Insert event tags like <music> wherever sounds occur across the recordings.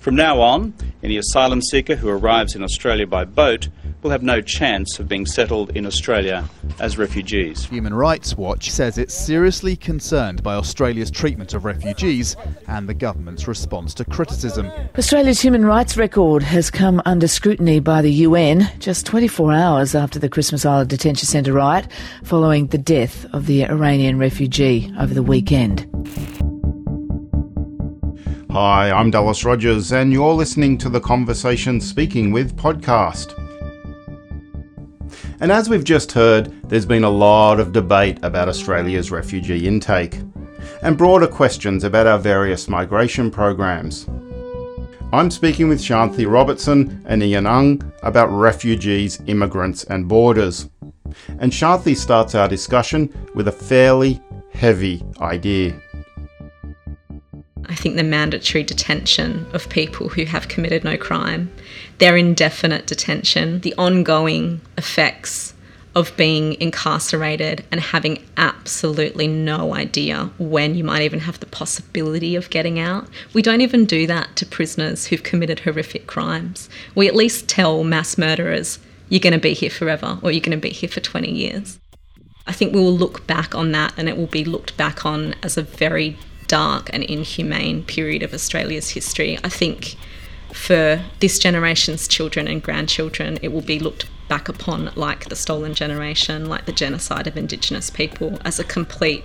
From now on, any asylum seeker who arrives in Australia by boat will have no chance of being settled in Australia as refugees. Human Rights Watch says it's seriously concerned by Australia's treatment of refugees and the government's response to criticism. Australia's human rights record has come under scrutiny by the UN just 24 hours after the Christmas Island detention centre riot following the death of the Iranian refugee over the weekend. Hi, I'm Dallas Rogers, and you're listening to the Conversation Speaking With podcast. And as we've just heard, there's been a lot of debate about Australia's refugee intake and broader questions about our various migration programs. I'm speaking with Shanthi Robertson and Ien Ang about refugees, immigrants, and borders. And Shanthi starts our discussion with a fairly heavy idea. I think the mandatory detention of people who have committed no crime, their indefinite detention, the ongoing effects of being incarcerated and having absolutely no idea when you might even have the possibility of getting out. We don't even do that to prisoners who've committed horrific crimes. We at least tell mass murderers, you're going to be here forever or you're going to be here for 20 years. I think we will look back on that and it will be looked back on as a very dark and inhumane period of Australia's history. I think for this generation's children and grandchildren, it will be looked back upon like the stolen generation, like the genocide of Indigenous people, as a complete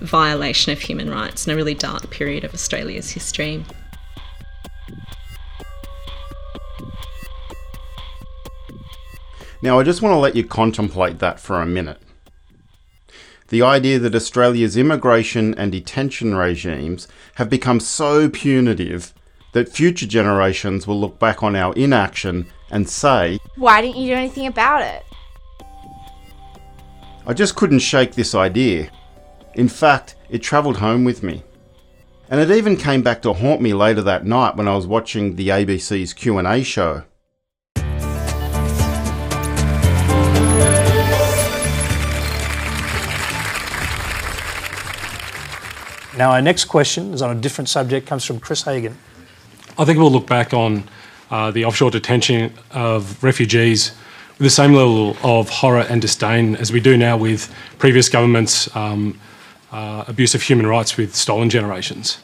violation of human rights and a really dark period of Australia's history. Now, I just want to let you contemplate that for a minute the idea that Australia's immigration and detention regimes have become so punitive that future generations will look back on our inaction and say, Why didn't you do anything about it? I just couldn't shake this idea. In fact, it travelled home with me. And it even came back to haunt me later that night when I was watching the ABC's Q&A show. Now, our next question is on a different subject, comes from Chris Hagan. I think we'll look back on uh, the offshore detention of refugees with the same level of horror and disdain as we do now with previous governments' um, uh, abuse of human rights with stolen generations.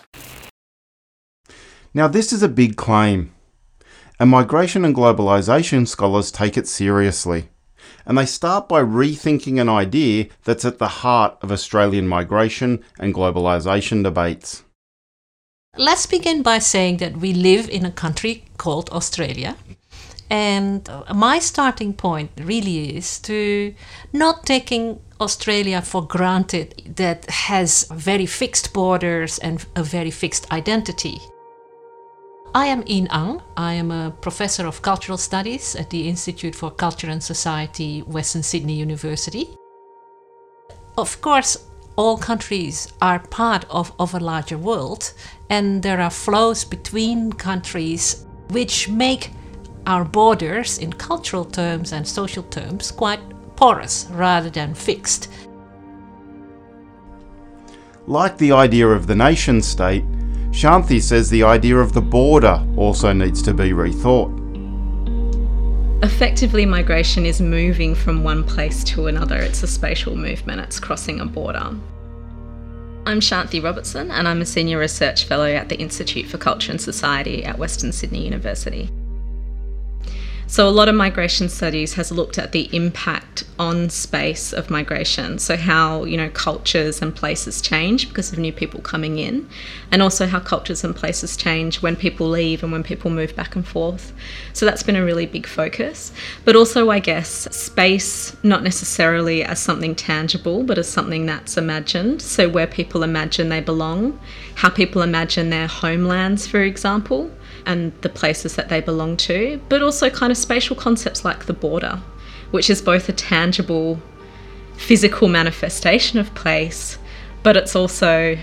Now, this is a big claim, and migration and globalisation scholars take it seriously and they start by rethinking an idea that's at the heart of Australian migration and globalisation debates. Let's begin by saying that we live in a country called Australia. And my starting point really is to not taking Australia for granted that has very fixed borders and a very fixed identity. I am Ien Ang. I am a professor of cultural studies at the Institute for Culture and Society, Western Sydney University. Of course, all countries are part of, of a larger world, and there are flows between countries which make our borders, in cultural terms and social terms, quite porous rather than fixed. Like the idea of the nation state, Shanthi says the idea of the border also needs to be rethought. Effectively, migration is moving from one place to another. It's a spatial movement, it's crossing a border. I'm Shanthi Robertson, and I'm a Senior Research Fellow at the Institute for Culture and Society at Western Sydney University. So a lot of migration studies has looked at the impact on space of migration. So how, you know, cultures and places change because of new people coming in and also how cultures and places change when people leave and when people move back and forth. So that's been a really big focus. But also I guess space not necessarily as something tangible but as something that's imagined. So where people imagine they belong, how people imagine their homelands for example and the places that they belong to, but also kind of spatial concepts like the border, which is both a tangible physical manifestation of place, but it's also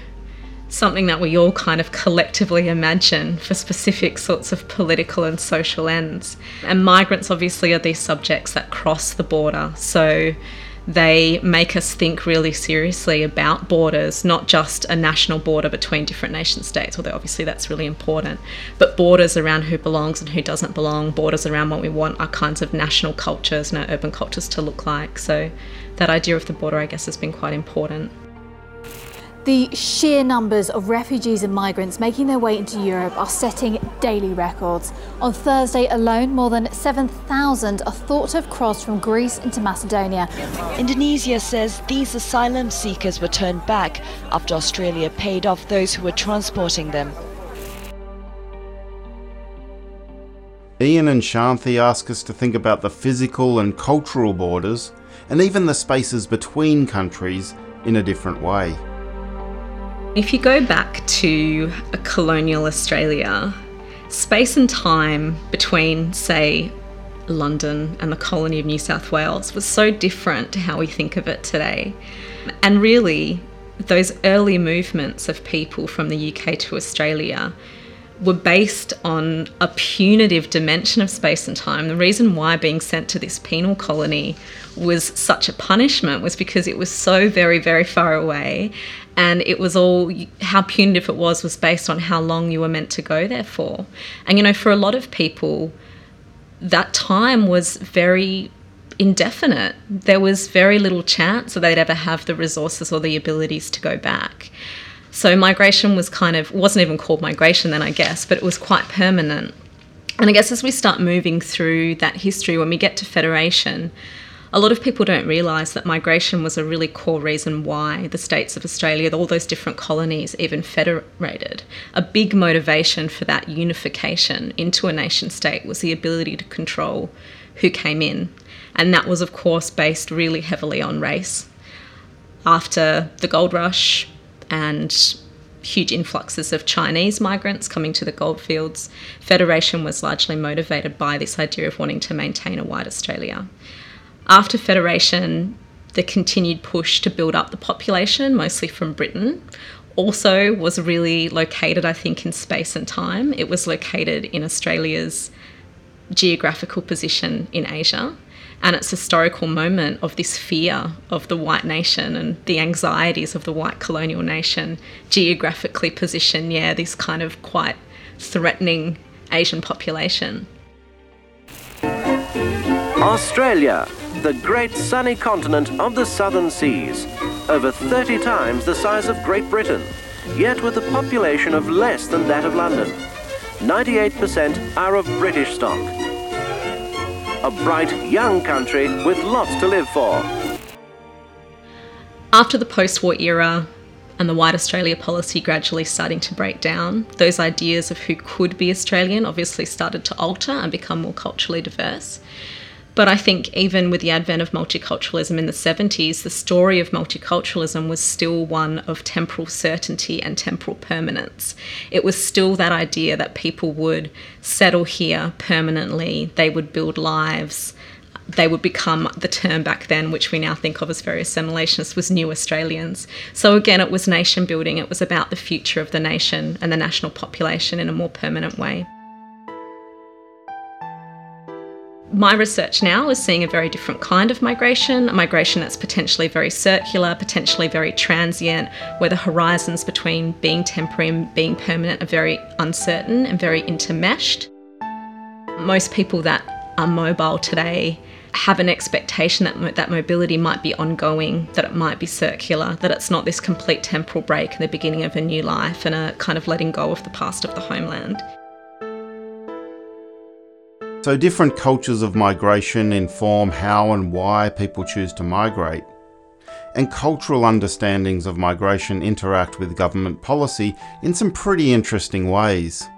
something that we all kind of collectively imagine for specific sorts of political and social ends. And migrants obviously are these subjects that cross the border. So They make us think really seriously about borders, not just a national border between different nation states, although obviously that's really important, but borders around who belongs and who doesn't belong, borders around what we want our kinds of national cultures and our urban cultures to look like. So that idea of the border, I guess, has been quite important. The sheer numbers of refugees and migrants making their way into Europe are setting daily records. On Thursday alone, more than 7,000 are thought to have crossed from Greece into Macedonia. Indonesia says these asylum seekers were turned back after Australia paid off those who were transporting them. Ien and Shanthi ask us to think about the physical and cultural borders, and even the spaces between countries, in a different way. If you go back to a colonial Australia, space and time between, say, London and the colony of New South Wales was so different to how we think of it today. And really, those early movements of people from the UK to Australia were based on a punitive dimension of space and time. The reason why being sent to this penal colony was such a punishment was because it was so very, very far away. And it was all how punitive it was, was based on how long you were meant to go there for. And, you know, for a lot of people, that time was very indefinite. There was very little chance that they'd ever have the resources or the abilities to go back. So migration was kind of wasn't even called migration then, I guess, but it was quite permanent. And I guess as we start moving through that history, when we get to federation, a lot of people don't realise that migration was a really core reason why the states of Australia, all those different colonies, even federated. A big motivation for that unification into a nation state was the ability to control who came in. And that was, of course, based really heavily on race. After the gold rush, and huge influxes of Chinese migrants coming to the goldfields, Federation was largely motivated by this idea of wanting to maintain a white Australia. After Federation, the continued push to build up the population, mostly from Britain, also was really located, I think, in space and time. It was located in Australia's geographical position in Asia and its historical moment of this fear of the white nation and the anxieties of the white colonial nation geographically position, yeah, this kind of quite threatening Asian population. Australia, the great sunny continent of the southern seas, over 30 times the size of Great Britain, yet with a population of less than that of London. 98% are of British stock, a bright, young country with lots to live for. After the post war era and the White Australia policy gradually starting to break down, those ideas of who could be Australian obviously started to alter and become more culturally diverse. But I think even with the advent of multiculturalism in the 70s, the story of multiculturalism was still one of temporal certainty and temporal permanence. It was still that idea that people would settle here permanently, they would build lives, they would become the term back then, which we now think of as very assimilationist, was new Australians. So again, it was nation building, it was about the future of the nation and the national population in a more permanent way. My research now is seeing a very different kind of migration, a migration that's potentially very circular, potentially very transient, where the horizons between being temporary and being permanent are very uncertain and very intermeshed. Most people that are mobile today have an expectation that that mobility might be ongoing, that it might be circular, that it's not this complete temporal break in the beginning of a new life and a kind of letting go of the past of the homeland. So, different cultures of migration inform how and why people choose to migrate. And cultural understandings of migration interact with government policy in some pretty interesting ways.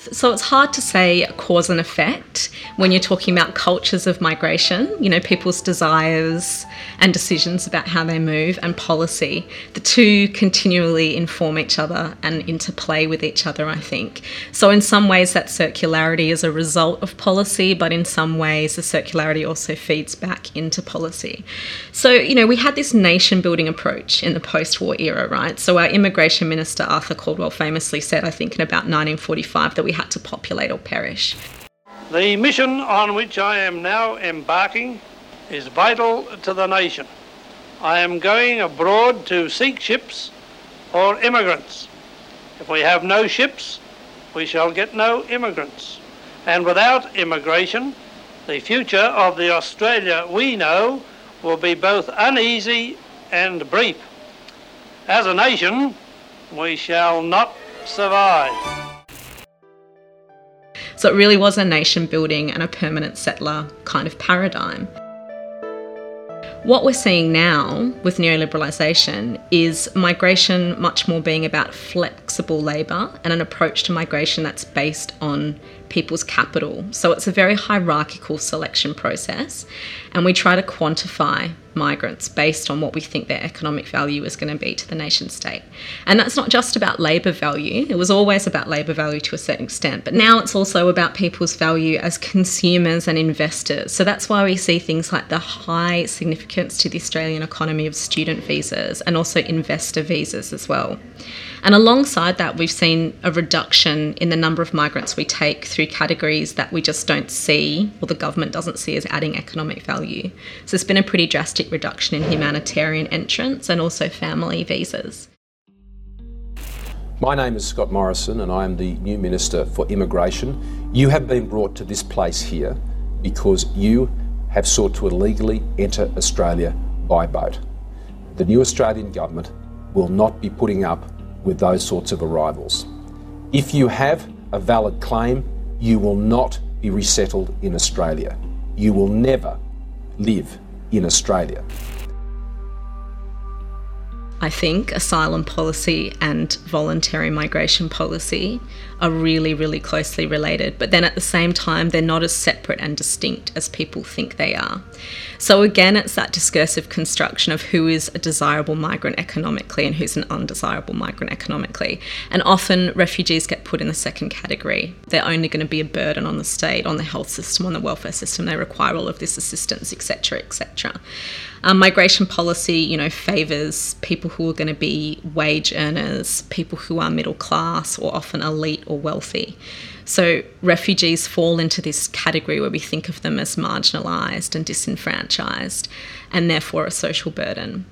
So it's hard to say cause and effect when you're talking about cultures of migration, you know, people's desires and decisions about how they move and policy. The two continually inform each other and interplay with each other, I think. So in some ways that circularity is a result of policy, but in some ways the circularity also feeds back into policy. So, you know, we had this nation building approach in the post-war era, right? So our immigration minister Arthur Calwell famously said, I think in about 1945 that we had to populate or perish. The mission on which I am now embarking is vital to the nation. I am going abroad to seek ships or immigrants. If we have no ships, we shall get no immigrants. And without immigration, the future of the Australia we know will be both uneasy and brief. As a nation, we shall not survive. So it really was a nation building and a permanent settler kind of paradigm. What we're seeing now with neoliberalisation is migration much more being about flexible labour and an approach to migration that's based on people's capital. So it's a very hierarchical selection process, and we try to quantify migrants based on what we think their economic value is going to be to the nation state. And that's not just about labour value, it was always about labour value to a certain extent, but now it's also about people's value as consumers and investors. So that's why we see things like the high significance to the Australian economy of student visas and also investor visas as well. And alongside that, we've seen a reduction in the number of migrants we take through categories that we just don't see or the government doesn't see as adding economic value. So there's been a pretty drastic reduction in humanitarian entrants and also family visas. My name is Scott Morrison, and I am the new Minister for Immigration. You have been brought to this place here because you have sought to illegally enter Australia by boat. The new Australian government will not be putting up with those sorts of arrivals. If you have a valid claim, you will not be resettled in Australia. You will never live in Australia. I think asylum policy and voluntary migration policy are really, really closely related, but then at the same time, they're not as separate and distinct as people think they are. So, again, it's that discursive construction of who is a desirable migrant economically and who's an undesirable migrant economically. And often refugees get put in the second category. They're only going to be a burden on the state, on the health system, on the welfare system. They require all of this assistance, etc., etc. Um, migration policy, you know, favours people who are going to be wage earners, people who are middle class or often elite or wealthy. So refugees fall into this category where we think of them as marginalised and disenfranchised and therefore a social burden.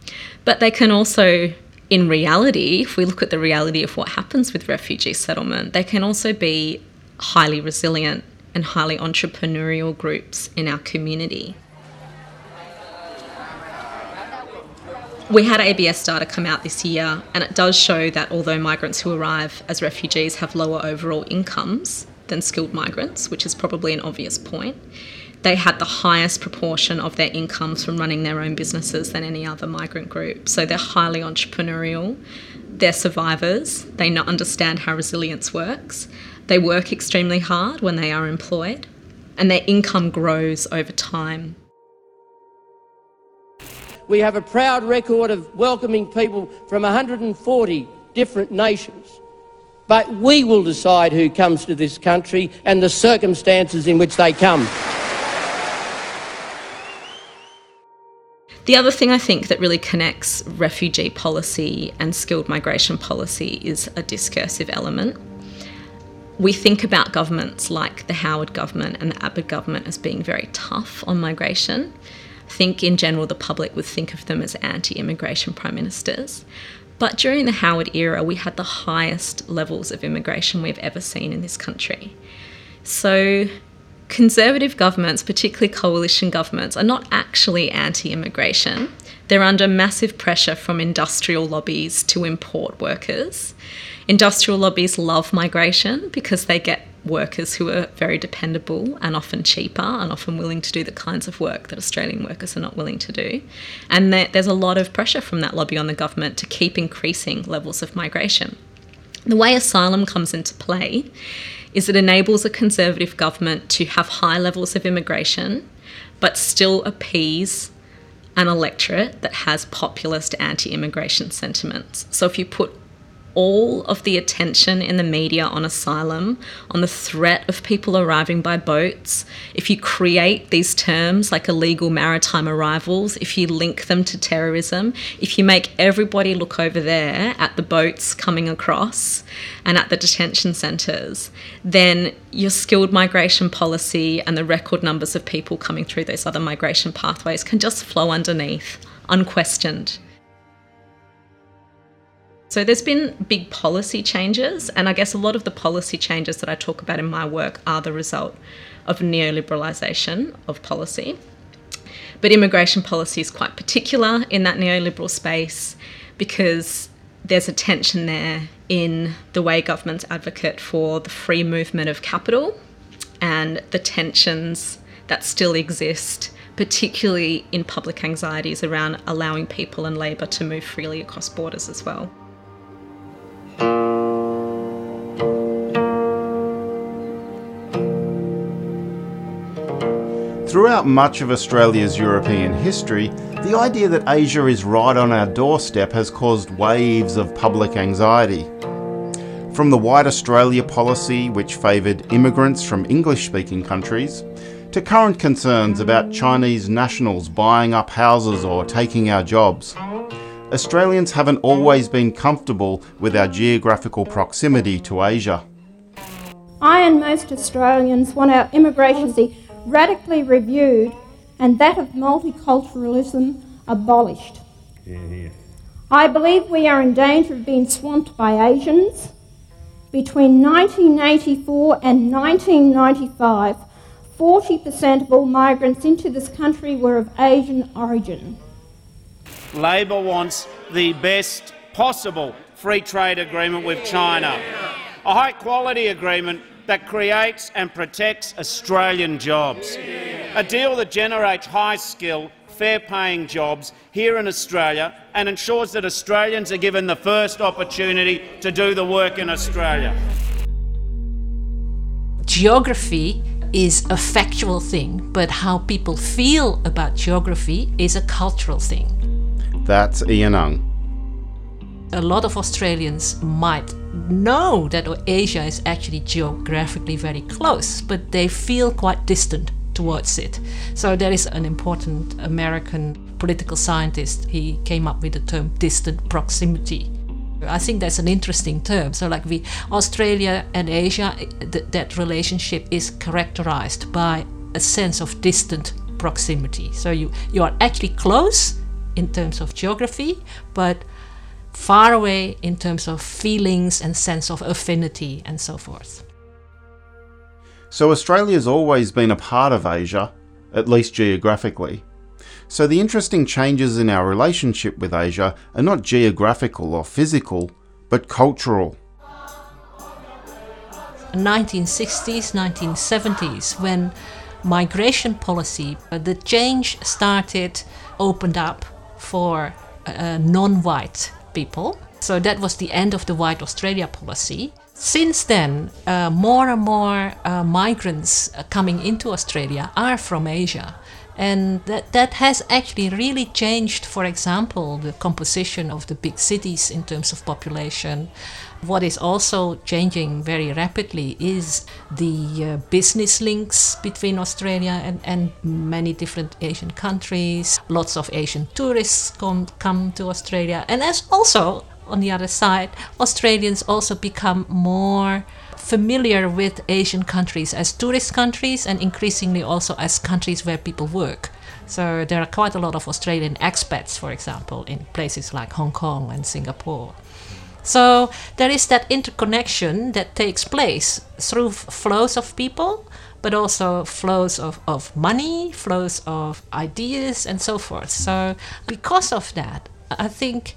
But they can also in reality, if we look at the reality of what happens with refugee settlement, they can also be highly resilient and highly entrepreneurial groups in our community. We had ABS data come out this year, and it does show that although migrants who arrive as refugees have lower overall incomes than skilled migrants, which is probably an obvious point, they had the highest proportion of their incomes from running their own businesses than any other migrant group. So they're highly entrepreneurial, they're survivors, they understand how resilience works, they work extremely hard when they are employed, and their income grows over time. We have a proud record of welcoming people from 140 different nations. But we will decide who comes to this country and the circumstances in which they come. The other thing I think that really connects refugee policy and skilled migration policy is a discursive element. We think about governments like the Howard government and the Abbott government as being very tough on migration think in general the public would think of them as anti immigration prime ministers. But during the Howard era, we had the highest levels of immigration we've ever seen in this country. So, conservative governments, particularly coalition governments, are not actually anti immigration. They're under massive pressure from industrial lobbies to import workers. Industrial lobbies love migration because they get workers who are very dependable and often cheaper and often willing to do the kinds of work that Australian workers are not willing to do. And there's a lot of pressure from that lobby on the government to keep increasing levels of migration. The way asylum comes into play is it enables a conservative government to have high levels of immigration but still appease an electorate that has populist anti immigration sentiments. So if you put all of the attention in the media on asylum, on the threat of people arriving by boats, if you create these terms like illegal maritime arrivals, if you link them to terrorism, if you make everybody look over there at the boats coming across and at the detention centres, then your skilled migration policy and the record numbers of people coming through those other migration pathways can just flow underneath, unquestioned. So there's been big policy changes, and I guess a lot of the policy changes that I talk about in my work are the result of neoliberalisation of policy. But immigration policy is quite particular in that neoliberal space because there's a tension there in the way governments advocate for the free movement of capital and the tensions that still exist, particularly in public anxieties around allowing people and labour to move freely across borders as well. Throughout much of Australia's European history, the idea that Asia is right on our doorstep has caused waves of public anxiety. From the White Australia policy, which favoured immigrants from English speaking countries, to current concerns about Chinese nationals buying up houses or taking our jobs. Australians haven't always been comfortable with our geographical proximity to Asia. I and most Australians want our immigration radically reviewed and that of multiculturalism abolished. I believe we are in danger of being swamped by Asians. Between 1984 and 1995, 40% of all migrants into this country were of Asian origin. Labor wants the best possible free trade agreement with China, a high quality agreement that creates and protects Australian jobs. A deal that generates high skill, fair paying jobs here in Australia and ensures that Australians are given the first opportunity to do the work in Australia. Geography is a factual thing, but how people feel about geography is a cultural thing. That's Ien Ang. A lot of Australians might know that Asia is actually geographically very close, but they feel quite distant towards it. So there is an important American political scientist. He came up with the term distant proximity. I think that's an interesting term. So, like we, Australia and Asia, eh, th- that relationship is characterized by a sense of distant proximity. So you you are actually close in terms of geography, but far away in terms of feelings and sense of affinity and so forth. So Australia's always been a part of Asia, at least geographically. So the interesting changes in our relationship with Asia are not geographical or physical, but cultural. 1960s, 1970s, when migration policy, uh, the change started, opened up for uh, non white people. So that was the end of the White Australia policy. Since then, uh, more and more uh, migrants uh, coming into Australia are from Asia. And that, that has actually really changed, for example, the composition of the big cities in terms of population. What is also changing very rapidly is the uh, business links between Australia and, and many different Asian countries. Lots of Asian tourists come, come to Australia. And as also, on the other side, Australians also become more familiar with Asian countries as tourist countries and increasingly also as countries where people work. So there are quite a lot of Australian expats, for example, in places like Hong Kong and Singapore. So there is that interconnection that takes place through flows of people, but also flows of, of money, flows of ideas, and so forth. So because of that, I think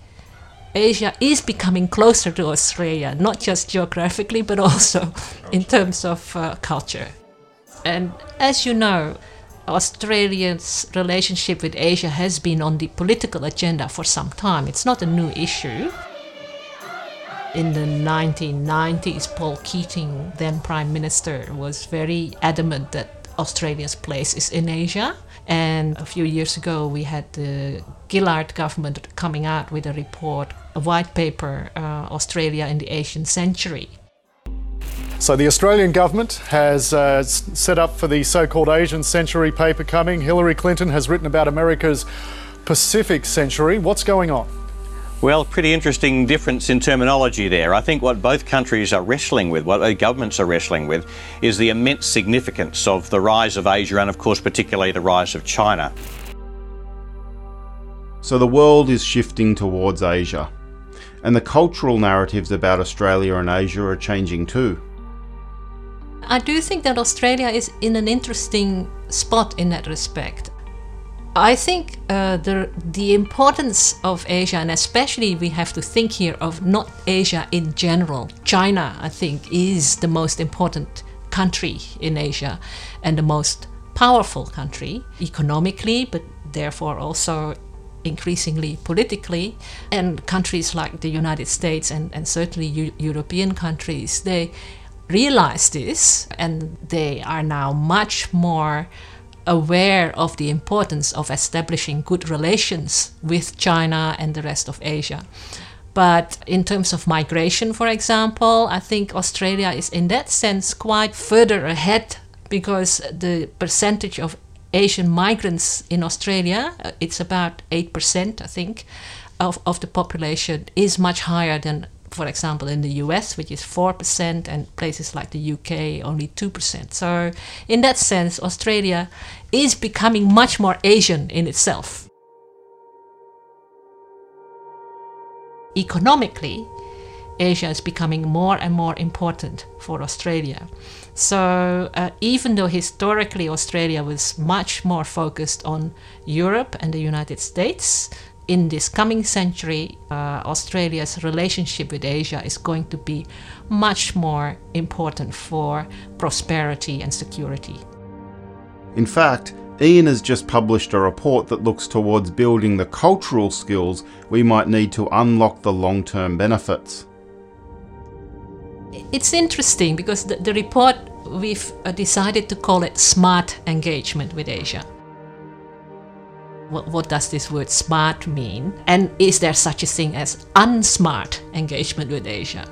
Asia is becoming closer to Australia, not just geographically, but also <laughs> in terms of uh, culture. And as you know, Australia's relationship with Asia has been on the political agenda for some time. It's not a new issue. In the 1990s, Paul Keating, then Prime Minister, was very adamant that Australia's place is in Asia. And a few years ago, we had the Gillard government coming out with a report, a white paper, uh, Australia in the Asian Century. So, the Australian government has uh, set up for the so called Asian Century paper coming. Hillary Clinton has written about America's Pacific Century. What's going on? Well, pretty interesting difference in terminology there. I think what both countries are wrestling with, what both governments are wrestling with, is the immense significance of the rise of Asia and, of course, particularly the rise of China. So the world is shifting towards Asia, and the cultural narratives about Australia and Asia are changing too. I do think that Australia is in an interesting spot in that respect. I think uh, the the importance of Asia, and especially we have to think here of not Asia in general. China, I think, is the most important country in Asia, and the most powerful country economically, but therefore also increasingly politically. And countries like the United States and, and certainly U- European countries, they realize this, and they are now much more aware of the importance of establishing good relations with China and the rest of Asia. But in terms of migration, for example, I think Australia is in that sense quite further ahead because the percentage of Asian migrants in Australia, uh, it's about 8%, I think, of, of the population, is much higher than for example, in the US, which is 4%, and places like the UK, only 2%. So, in that sense, Australia is becoming much more Asian in itself. Economically, Asia is becoming more and more important for Australia. So, uh, even though historically Australia was much more focused on Europe and the United States, in this coming century, uh, Australia's relationship with Asia is going to be much more important for prosperity and security. In fact, Ien has just published a report that looks towards building the cultural skills we might need to unlock the long term benefits. It's interesting because the, the report we've uh, decided to call it Smart Engagement with Asia what, what does this word smart mean? And is there such a thing as unsmart engagement with Asia?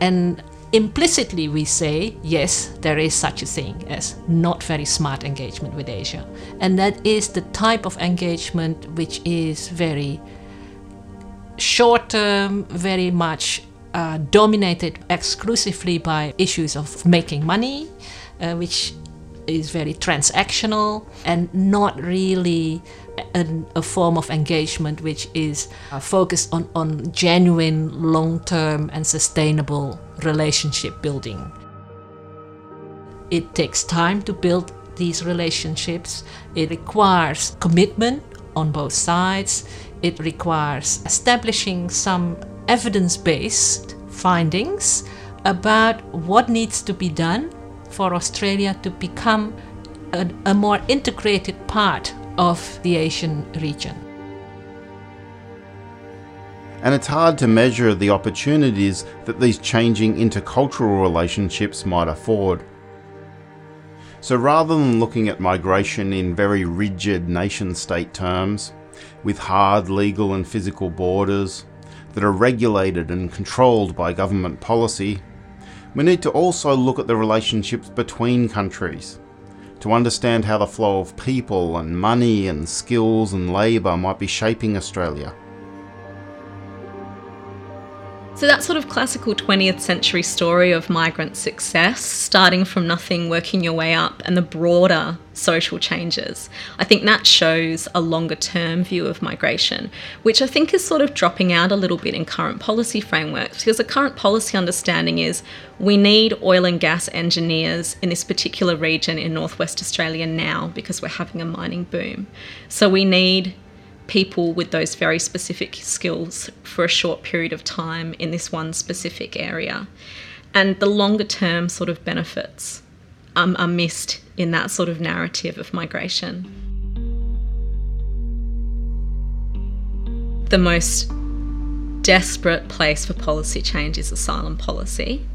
And implicitly we say, yes, there is such a thing as not very smart engagement with Asia. And that is the type of engagement which is very short term, very much uh, dominated exclusively by issues of making money, uh, which is very transactional and not really an, a form of engagement which is uh, focused on, on genuine, long term, and sustainable relationship building. It takes time to build these relationships, it requires commitment on both sides, it requires establishing some evidence based findings about what needs to be done for Australia to become a, a more integrated part of the Asian region. And it's hard to measure the opportunities that these changing intercultural relationships might afford. So rather than looking at migration in very rigid nation state terms, with hard legal and physical borders that are regulated and controlled by government policy, we need to also look at the relationships between countries to understand how the flow of people and money and skills and labour might be shaping Australia. So, that sort of classical 20th century story of migrant success, starting from nothing, working your way up, and the broader social changes, I think that shows a longer term view of migration, which I think is sort of dropping out a little bit in current policy frameworks because the current policy understanding is we need oil and gas engineers in this particular region in northwest Australia now because we're having a mining boom. So, we need people with those very specific skills for a short period of time in this one specific area. And the longer term sort of benefits um, are missed in that sort of narrative of migration. The most desperate place for policy change is asylum policy.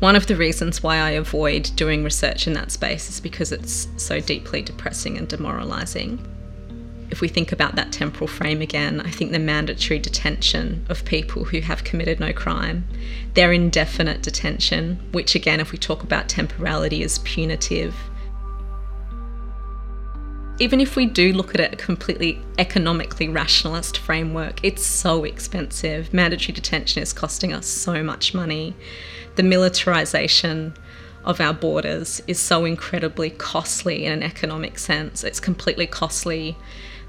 One of the reasons why I avoid doing research in that space is because it's so deeply depressing and demoralising. If we think about that temporal frame again, I think the mandatory detention of people who have committed no crime, their indefinite detention, which again, if we talk about temporality, is punitive. Even if we do look at it a completely economically rationalist framework, it's so expensive. Mandatory detention is costing us so much money the militarization of our borders is so incredibly costly in an economic sense. It's completely costly.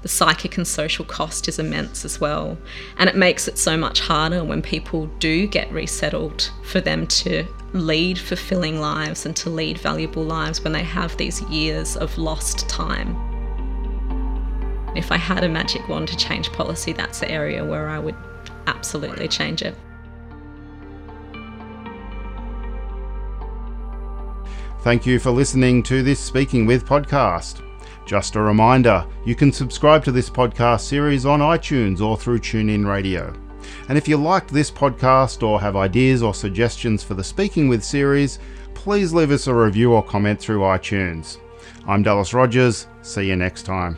The psychic and social cost is immense as well. And it makes it so much harder when people do get resettled for them to lead fulfilling lives and to lead valuable lives when they have these years of lost time. If I had a magic wand to change policy, that's the area where I would absolutely change it. Thank you for listening to this Speaking With podcast. Just a reminder, you can subscribe to this podcast series on iTunes or through TuneIn Radio. And if you liked this podcast or have ideas or suggestions for the Speaking With series, please leave us a review or comment through iTunes. I'm Dallas Rogers. See you next time.